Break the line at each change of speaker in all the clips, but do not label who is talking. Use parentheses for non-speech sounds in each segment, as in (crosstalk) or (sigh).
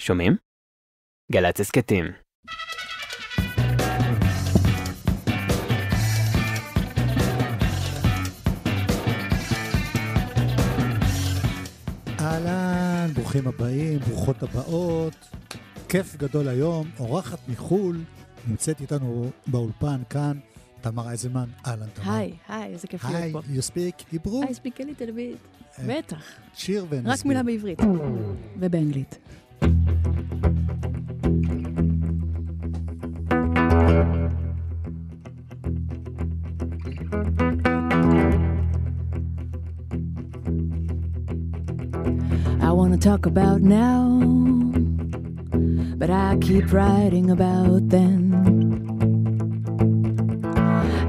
שומעים? גל"צ הסכתים.
אהלן, ברוכים הבאים, ברוכות הבאות. כיף גדול היום, אורחת מחו"ל, נמצאת איתנו באולפן כאן, תמר אייזלמן. אהלן, תמר.
היי, היי, איזה כיף להיות
היי,
פה.
you speak Hebrew?
היי, ספיק לי תל אביב.
אה,
בטח.
שיר ונסביר.
רק מילה בעברית. ובאנגלית. I want to talk about now, but I keep writing about then.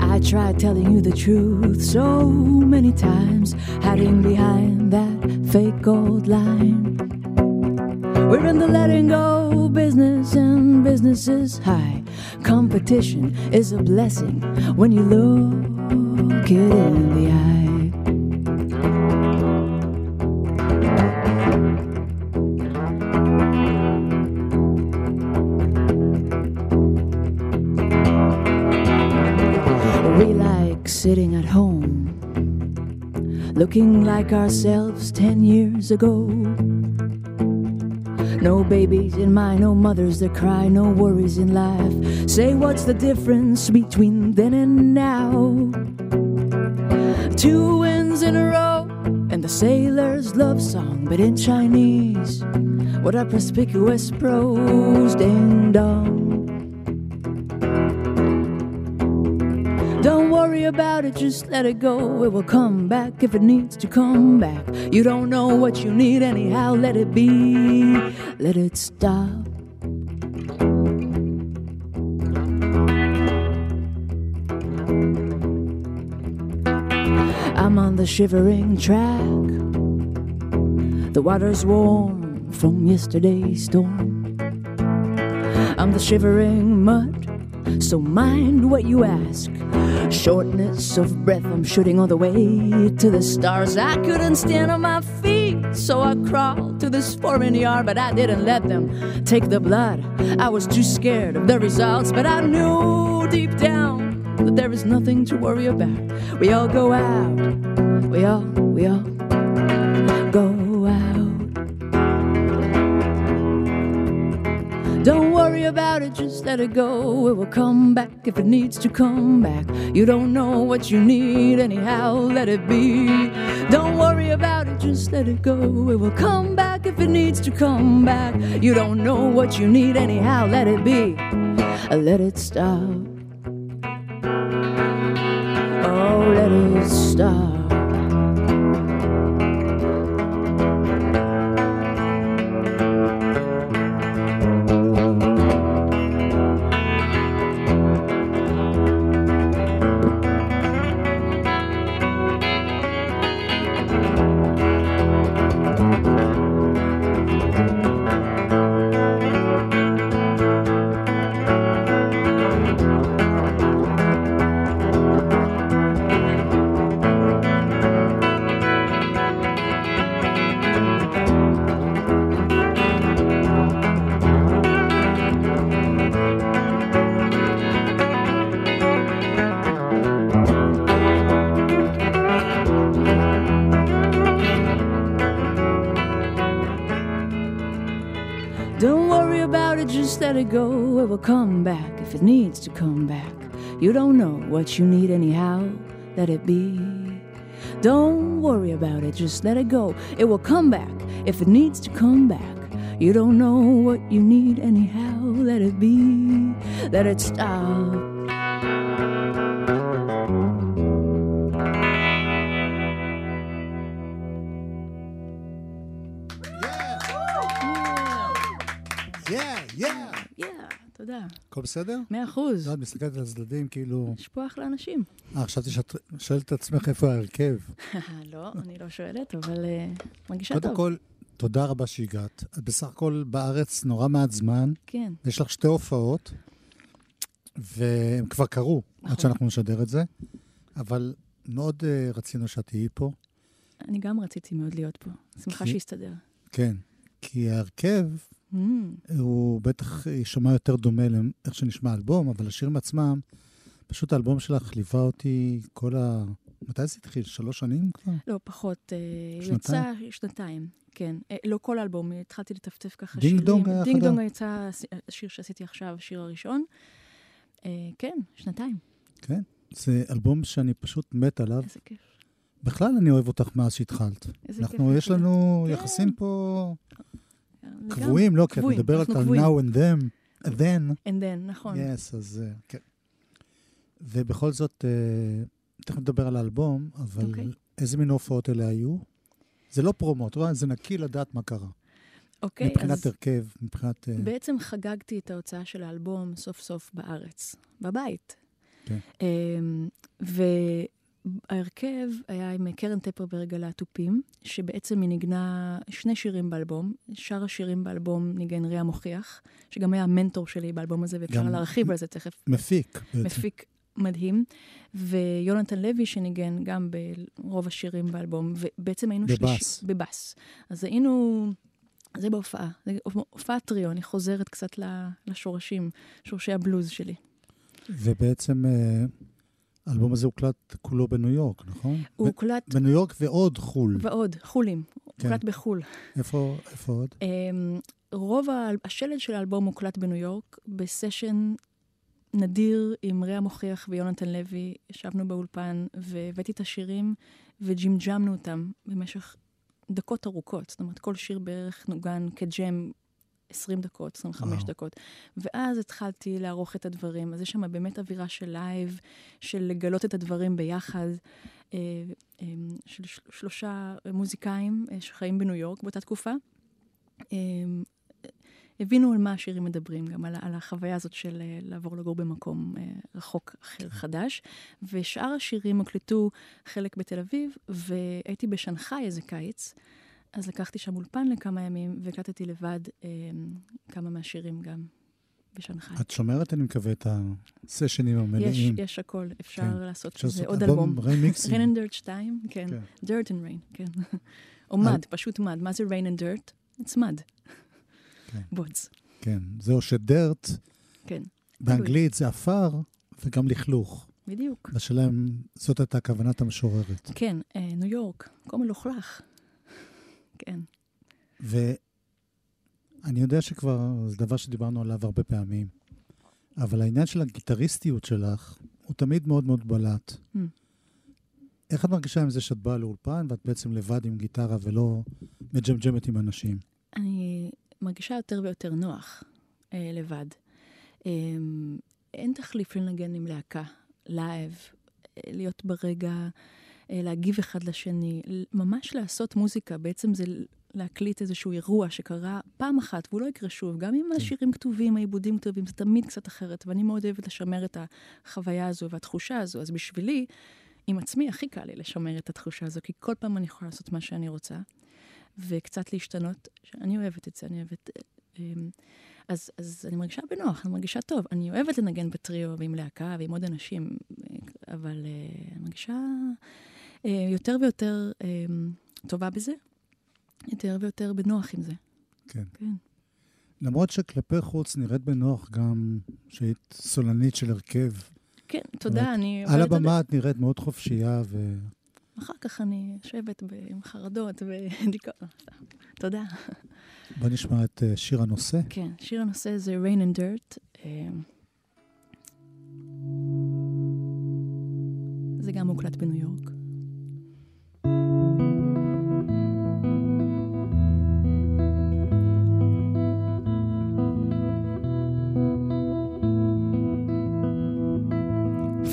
I tried telling you the truth so many times, hiding behind that fake gold line. We're in the letting go business, and business is high. Competition is a blessing when you look it in the eye. We like sitting at home, looking like ourselves ten years ago. No babies in my, no mothers that cry, no worries in life. Say, what's the difference between then and now? Two wins in a row, and the sailor's love song, but in Chinese. What a promiscuous prose, ding dong. About it, just let it go. It will come back if it needs to come back. You don't know what you need, anyhow, let it be. Let it stop. I'm on the shivering track. The water's warm from yesterday's storm. I'm the shivering mud, so mind what you ask. Shortness of breath, I'm shooting all the way to the stars. I couldn't stand on my feet, so I crawled to this foreign yard, but I didn't let them take the blood. I was too scared of the results, but I knew deep down that there is nothing to worry about. We all go out, we all, we all go worry about it, just let it go. It will come back if it needs to come back. You don't know what you need, anyhow, let it be. Don't worry about it, just let it go. It will come back if it needs to come back. You don't know what you need, anyhow, let it be. Let it stop. Oh, let it stop. Come back if it needs to come back. You don't know what you need, anyhow, let it be. Don't worry about it, just let it go. It will come back if it needs to come back. You don't know what you need, anyhow, let it be. Let it stop. תודה.
הכל בסדר?
מאה אחוז.
את מסתכלת על הצדדים כאילו...
יש פה אחלה אנשים.
אה, חשבתי שאת שואלת את עצמך איפה ההרכב. (laughs)
לא, אני לא שואלת, אבל אה, מרגישה
קודם
טוב.
כל, תודה רבה שהגעת. את בסך הכל בארץ נורא מעט זמן,
כן,
יש לך שתי הופעות, והם כבר קרו, עד
נכון.
שאנחנו נשדר את זה, אבל מאוד uh, רצינו שאת תהיי פה.
אני גם רציתי מאוד להיות פה. שמחה שהסתדר.
כן, כי ההרכב
ממ,
הוא בטח יישמע יותר דומה לאיך שנשמע האלבום, אבל השירים עצמם, פשוט האלבום שלך ליווה אותי כל ה... מתי זה התחיל? שלוש שנים כבר?
לא, פחות. אה,
שנתיים?
יצא שנתיים, כן. אה, לא כל האלבום, התחלתי לטפטף ככה
דינג
שירים.
דונג היה
דינג
חדש?
דונג יצא השיר שעשיתי עכשיו, השיר הראשון. אה, כן, שנתיים,
כן. זה אלבום שאני פשוט מת עליו.
איזה כיף.
בכלל אני אוהב אותך מאז שהתחלת.
איזה כיף.
אנחנו, יש לנו
כן.
יחסים פה. קבועים, לא? כי את מדברת על now and then, then,
And then, נכון.
yes, אז אה, כן. ובכל זאת, אה, תכף נדבר על האלבום, אבל
אוקיי.
איזה מין הופעות אלה היו? זה לא פרומו, את רואה? זה נקי לדעת מה קרה.
אוקיי,
מבחינת
אז
הרכב, מבחינת... אה,
בעצם חגגתי את ההוצאה של האלבום סוף סוף בארץ, בבית.
כן.
אמ, וההרכב היה עם קרן טפרברג על התופים, שבעצם היא ניגנה שני שירים באלבום. שאר השירים באלבום ניגן ריאה מוכיח, שגם היה המנטור שלי באלבום הזה, ואפשר להרחיב על זה תכף.
מפיק, בעצם.
מפיק מדהים, ויונתן לוי שניגן גם ברוב השירים באלבום, ובעצם היינו
בבאס.
בבאס. אז היינו, זה בהופעה, זה הופעת טריו, אני חוזרת קצת לשורשים, שורשי הבלוז שלי.
ובעצם אה, האלבום הזה הוקלט כולו בניו יורק, נכון?
הוא
ב-
הוקלט,
בניו יורק ועוד חו"ל.
ועוד, חולים,
כן.
הוקלט בחו"ל.
איפה איפה עוד?
אמ, רוב השלד של האלבום הוקלט בניו יורק, בסשן נדיר עם ריאה מוכיח ויונתן לוי. ישבנו באולפן והבאתי את השירים וג'ימג'מנו אותם במשך דקות ארוכות. זאת אומרת, כל שיר בערך נוגן כג'ם 20 דקות, 25
וואו.
דקות. ואז התחלתי לערוך את הדברים. אז יש שם באמת אווירה של live, של לגלות את הדברים ביחד. אה, אה, של של- שלושה מוזיקאים אה, שחיים בניו יורק באותה תקופה. הבינו על מה השירים מדברים, גם על, על החוויה הזאת של לעבור לגור במקום רחוק אחר, חדש. ושאר השירים הוקלטו חלק בתל אביב, והייתי בשנגחאי איזה קיץ, אז לקחתי שם אולפן לכמה ימים, והקלטתי לבד אה, כמה מהשירים גם בשנגחאי.
את שומרת, אני מקווה, את הסשנים
יש,
המלאים.
יש הכל, אפשר
כן.
לעשות
לעשות
עוד אלבום.
רמיקסים.
Rain and Dirt 2, כן.
כן.
Dirt and Rain, כן. או מד, פשוט מד. מה זה Rain and Dirt? It's מד.
כן.
בוץ,
כן, זהו שדרט,
כן.
באנגלית זה עפר וגם לכלוך.
בדיוק.
בשאלה אם זאת הייתה כוונת המשוררת.
כן, אה, ניו יורק, מקום מלוכלך. כן.
ואני יודע שכבר, זה דבר שדיברנו עליו הרבה פעמים, אבל העניין של הגיטריסטיות שלך, הוא תמיד מאוד מאוד בלט.
Mm.
איך את מרגישה עם זה שאת באה לאולפן ואת בעצם לבד עם גיטרה ולא מג'מג'מת עם אנשים?
אני מרגישה יותר ויותר נוח אה, לבד. אה, אין תחליף לנגן עם להקה, live, אה, להיות ברגע, להגיב אחד לשני, ממש לעשות מוזיקה. בעצם זה להקליט איזשהו אירוע שקרה פעם אחת, והוא לא יקרה שוב. גם אם השירים כתובים, העיבודים כתובים, זה תמיד קצת אחרת, ואני מאוד אוהבת לשמר את החוויה הזו והתחושה הזו. אז בשבילי, עם עצמי הכי קל לי לשמר את התחושה הזו, כי כל פעם אני יכולה לעשות מה שאני רוצה. וקצת להשתנות, שאני אוהבת את זה, אני אוהבת... אמ, אז, אז אני מרגישה בנוח, אני מרגישה טוב. אני אוהבת לנגן בטריו ועם להקה ועם עוד אנשים, אה, אבל אה, אני מרגישה אה, יותר ויותר אה, טובה בזה, יותר ויותר בנוח עם זה.
כן.
כן.
למרות שכלפי חוץ נראית בנוח גם שהיית סולנית של הרכב.
כן, תודה, אני...
על הבמה את נראית מאוד חופשייה, ו...
אחר כך אני יושבת עם חרדות ודיכאון. (laughs) תודה.
בוא נשמע את אה, שיר הנושא.
כן, שיר הנושא זה Rain and Dirt. אה, זה גם מוקלט בניו יורק.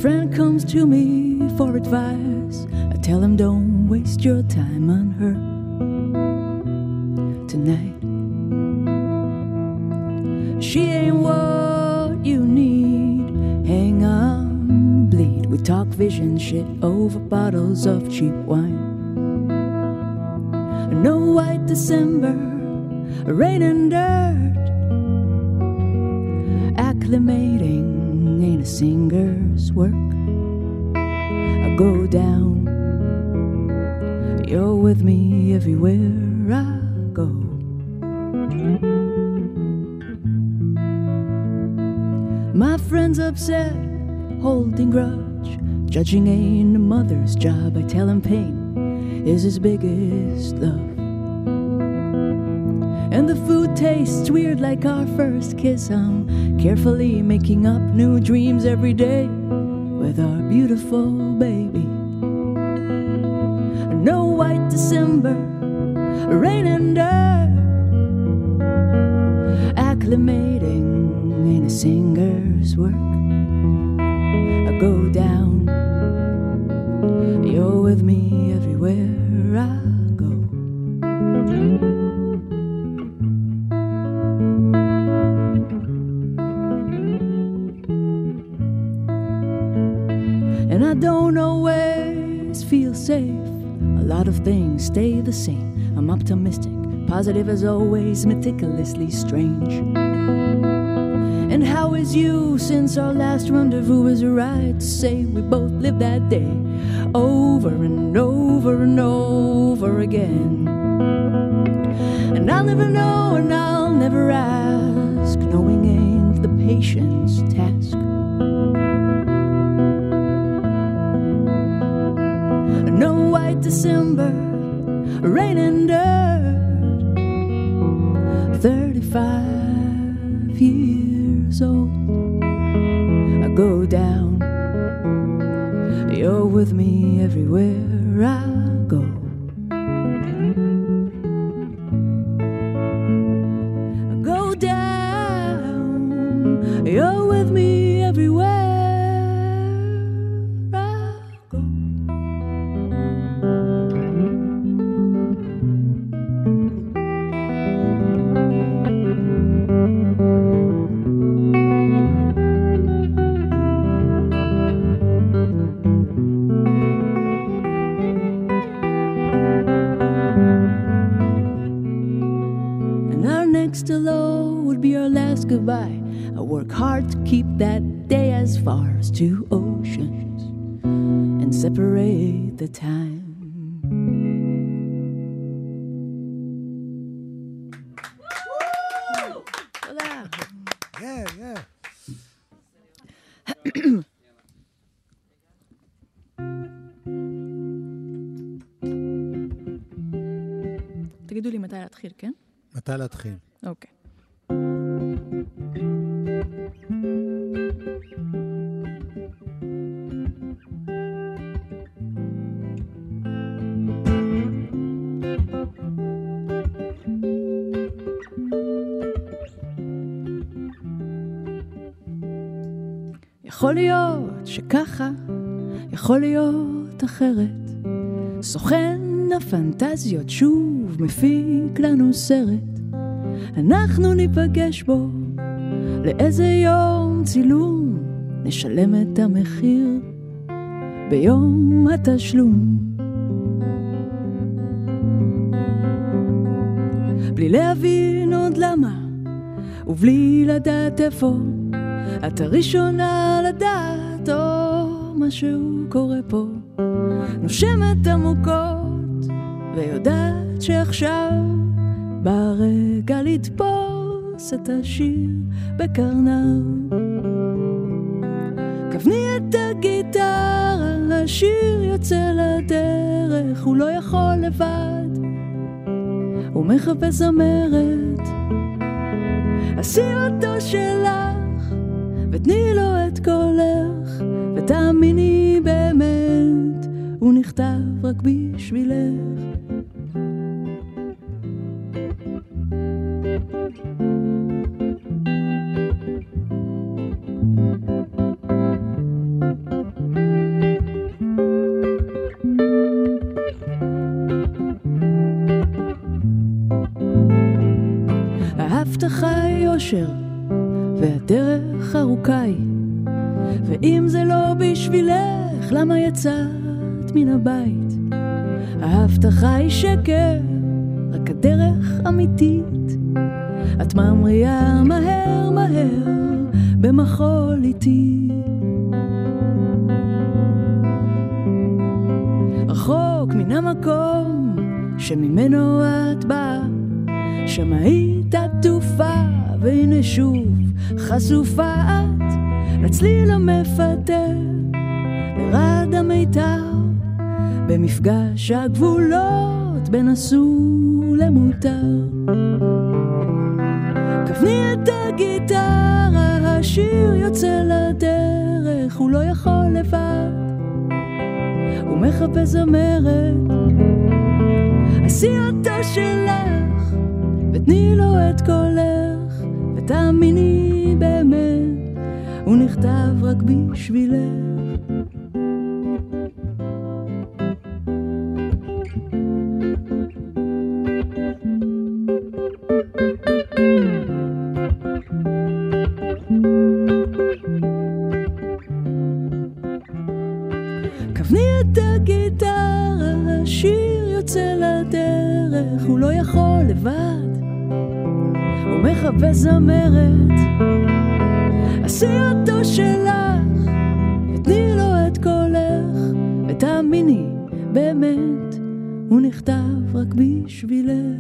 Friend comes to me for advice. I tell him don't waste your time on her tonight. She ain't what vision shit over bottles of cheap wine. No white December, rain and dirt. Acclimating ain't a singer's work. I go down, you're with me everywhere I go. My friend's upset, holding grudge judging ain't a mother's job. I tell him pain is his biggest love. And the food tastes weird like our first kiss. I'm carefully making up new dreams every day with our beautiful baby. No white December, rain and dirt. Acclimating ain't a singer's work. I go down, with me everywhere I go. And I don't always feel safe. A lot of things stay the same. I'm optimistic, positive as always, meticulously strange. And how is you since our last rendezvous? Is right to say we both lived that day over and over and over again? And I'll never know and I'll never ask. Knowing ain't the patient's task. No white December, rain and dirt. 35 years old. With me everywhere להתחיל, כן?
מתי להתחיל?
אוקיי. יכול להיות שככה, יכול להיות אחרת. סוכן הפנטזיות שוב מפיק לנו סרט. אנחנו ניפגש בו לאיזה יום צילום, נשלם את המחיר ביום התשלום. בלי להבין עוד למה, ובלי לדעת איפה, את הראשונה לדעת, או משהו קורה פה. נושמת עמוקות, ויודעת שעכשיו בא הרגע לתפוס את השיר בקרנב. כווני את הגיטרה, השיר יוצא לדרך, הוא לא יכול לבד, הוא מחפש זמרת. עשי אותו שלך, ותני לו את קולך, ותאמיני באמת, הוא נכתב רק בשבילך. שקר, רק הדרך אמיתית. את ממריאה מהר מהר במחול איתי. רחוק מן המקום שממנו את באה, שם היית עטופה, והנה שוב חשופה את לצליל המפתה, לרד המיתר, במפגש הגבולות בין אסור למותר. כווני את הגיטרה, השיר יוצא לדרך, הוא לא יכול לבד, הוא מחפש זמרת, עשי אותו שלך, ותני לו את קולך, ותאמיני באמת, הוא נכתב רק בשבילך. קולך, ותאמיני, באמת, הוא נכתב רק בשבילך.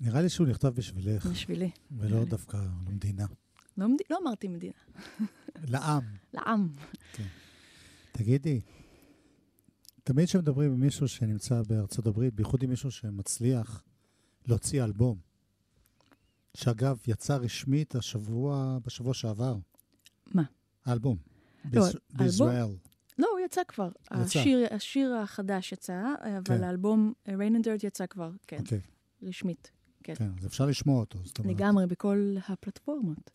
נראה לי שהוא נכתב בשבילך,
בשבילי.
ולא דווקא למדינה.
לא, לא אמרתי מדינה,
לעם.
לעם.
תגידי, תמיד כשמדברים עם מישהו שנמצא בארצות הברית, בייחוד עם מישהו שמצליח להוציא אלבום, שאגב, יצא רשמית השבוע, בשבוע שעבר.
מה?
האלבום.
לא,
ביש- בישראל.
לא, הוא יצא כבר.
יצא.
השיר, השיר החדש יצא, אבל
כן.
האלבום אה, Rain and Dirt יצא כבר, כן,
אוקיי,
רשמית.
כן, אז אפשר לשמוע אותו.
לגמרי, בכל הפלטפורמות.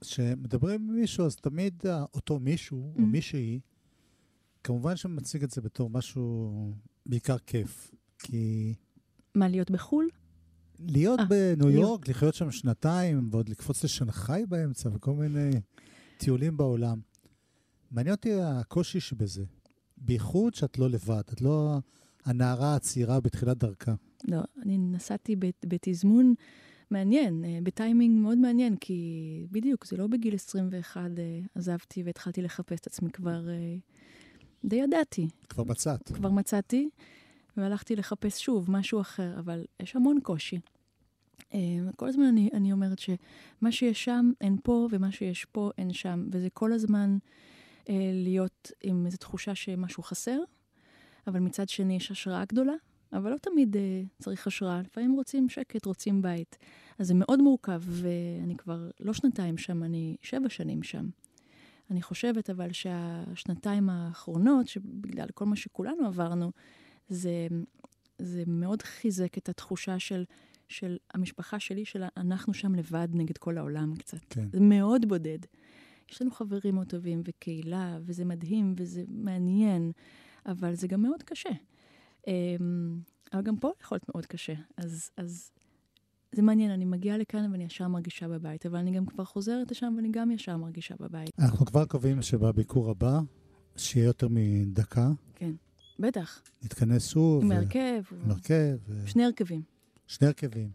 כשמדברים עם מישהו, אז תמיד ה- אותו מישהו, או
Mhm.
מישהי, כמובן שמציג את זה בתור משהו בעיקר כיף. כי
מה, להיות בחו"ל?
להיות
אה,
בניו
להיות.
יורק, לחיות שם שנתיים, ועוד לקפוץ לשנגחאי באמצע, וכל מיני טיולים בעולם. מעניין אותי הקושי שבזה. בייחוד שאת לא לבד, את לא הנערה הצעירה בתחילת דרכה.
לא, אני נסעתי בת- בתזמון מעניין, אה, בטיימינג מאוד מעניין, כי בדיוק, זה לא בגיל 21 אה, עזבתי והתחלתי לחפש את עצמי כבר, די ידעתי,
כבר מצאת.
כבר מצאתי, והלכתי לחפש שוב משהו אחר, אבל יש המון קושי. אה, כל הזמן אני, אני אומרת שמה שיש שם אין פה, ומה שיש פה אין שם, וזה כל הזמן אה, להיות עם איזו תחושה שמשהו חסר, אבל מצד שני יש השראה גדולה, אבל לא תמיד אה, צריך השראה, לפעמים רוצים שקט, רוצים בית. אז זה מאוד מורכב, ואני כבר לא שנתיים שם, אני שבע שנים שם. אני חושבת אבל שהשנתיים האחרונות, שבגלל כל מה שכולנו עברנו, זה, זה מאוד חיזק את התחושה של, של המשפחה שלי, של אנחנו שם לבד נגד כל העולם קצת.
כן.
זה מאוד בודד. יש לנו חברים מאוד טובים וקהילה, וזה מדהים וזה מעניין, אבל זה גם מאוד קשה. אמ, אבל גם פה יכול להיות מאוד קשה. אז, אז זה מעניין, אני מגיעה לכאן ואני ישר מרגישה בבית, אבל אני גם כבר חוזרת לשם ואני גם ישר מרגישה בבית.
אנחנו כבר קובעים שבביקור הבא, שיהיה יותר מדקה,
כן, בטח,
נתכנס שוב.
עם
ו-
הרכב,
עם הרכב, ו-
שני הרכבים,
שני הרכבים.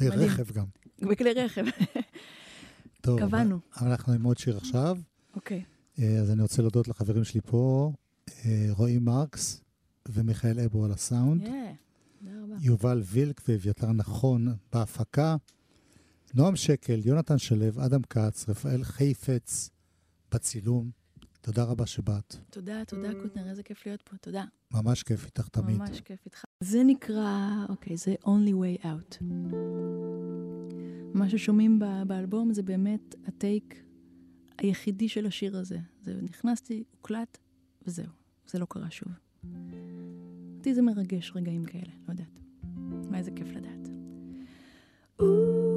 ורכב גם.
בכלי רכב. (laughs)
טוב,
קבענו.
אבל אנחנו עם עוד שיר עכשיו.
אוקיי,
אה, אז אני רוצה להודות לחברים שלי פה, אה, רועי מרקס ומיכאל אבו על הסאונד,
yeah, רבה.
יובל וילק ואביתר נכון בהפקה, נועם שקל, יונתן שלו, אדם כץ, רפאל חיפץ בצילום. תודה רבה שבאת.
תודה, תודה, קוטנר, איזה כיף להיות פה, תודה.
ממש כיף איתך תמיד.
ממש כיף איתך. זה נקרא, אוקיי, זה Only Way Out. מה ששומעים באלבום זה באמת הטייק היחידי של השיר הזה. זה נכנסתי, הוקלט, וזהו. זה לא קרה שוב. אותי זה מרגש רגעים כאלה, לא יודעת. מה איזה כיף לדעת. Love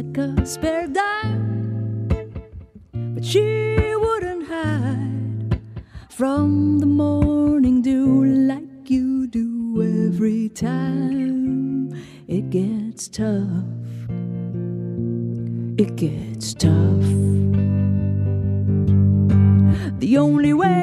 like a spare dime, but she wouldn't hide from the morning dew like you do every time it gets tough. It gets tough. The only way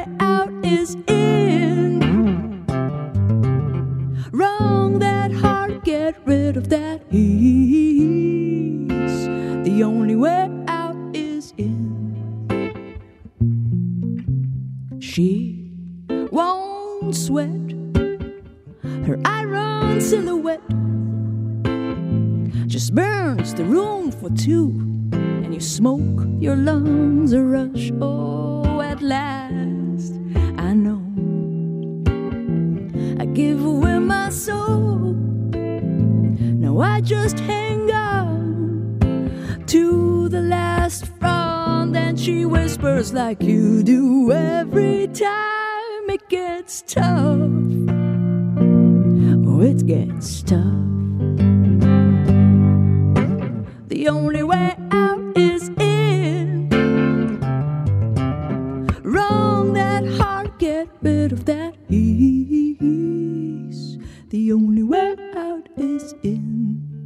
just burns the room for two, and you smoke your lungs a rush. Oh, at last, I know I give away my soul. Now I just hang on to the last frond, and she whispers like you do every time it gets tough. Oh, it gets tough. Out is in.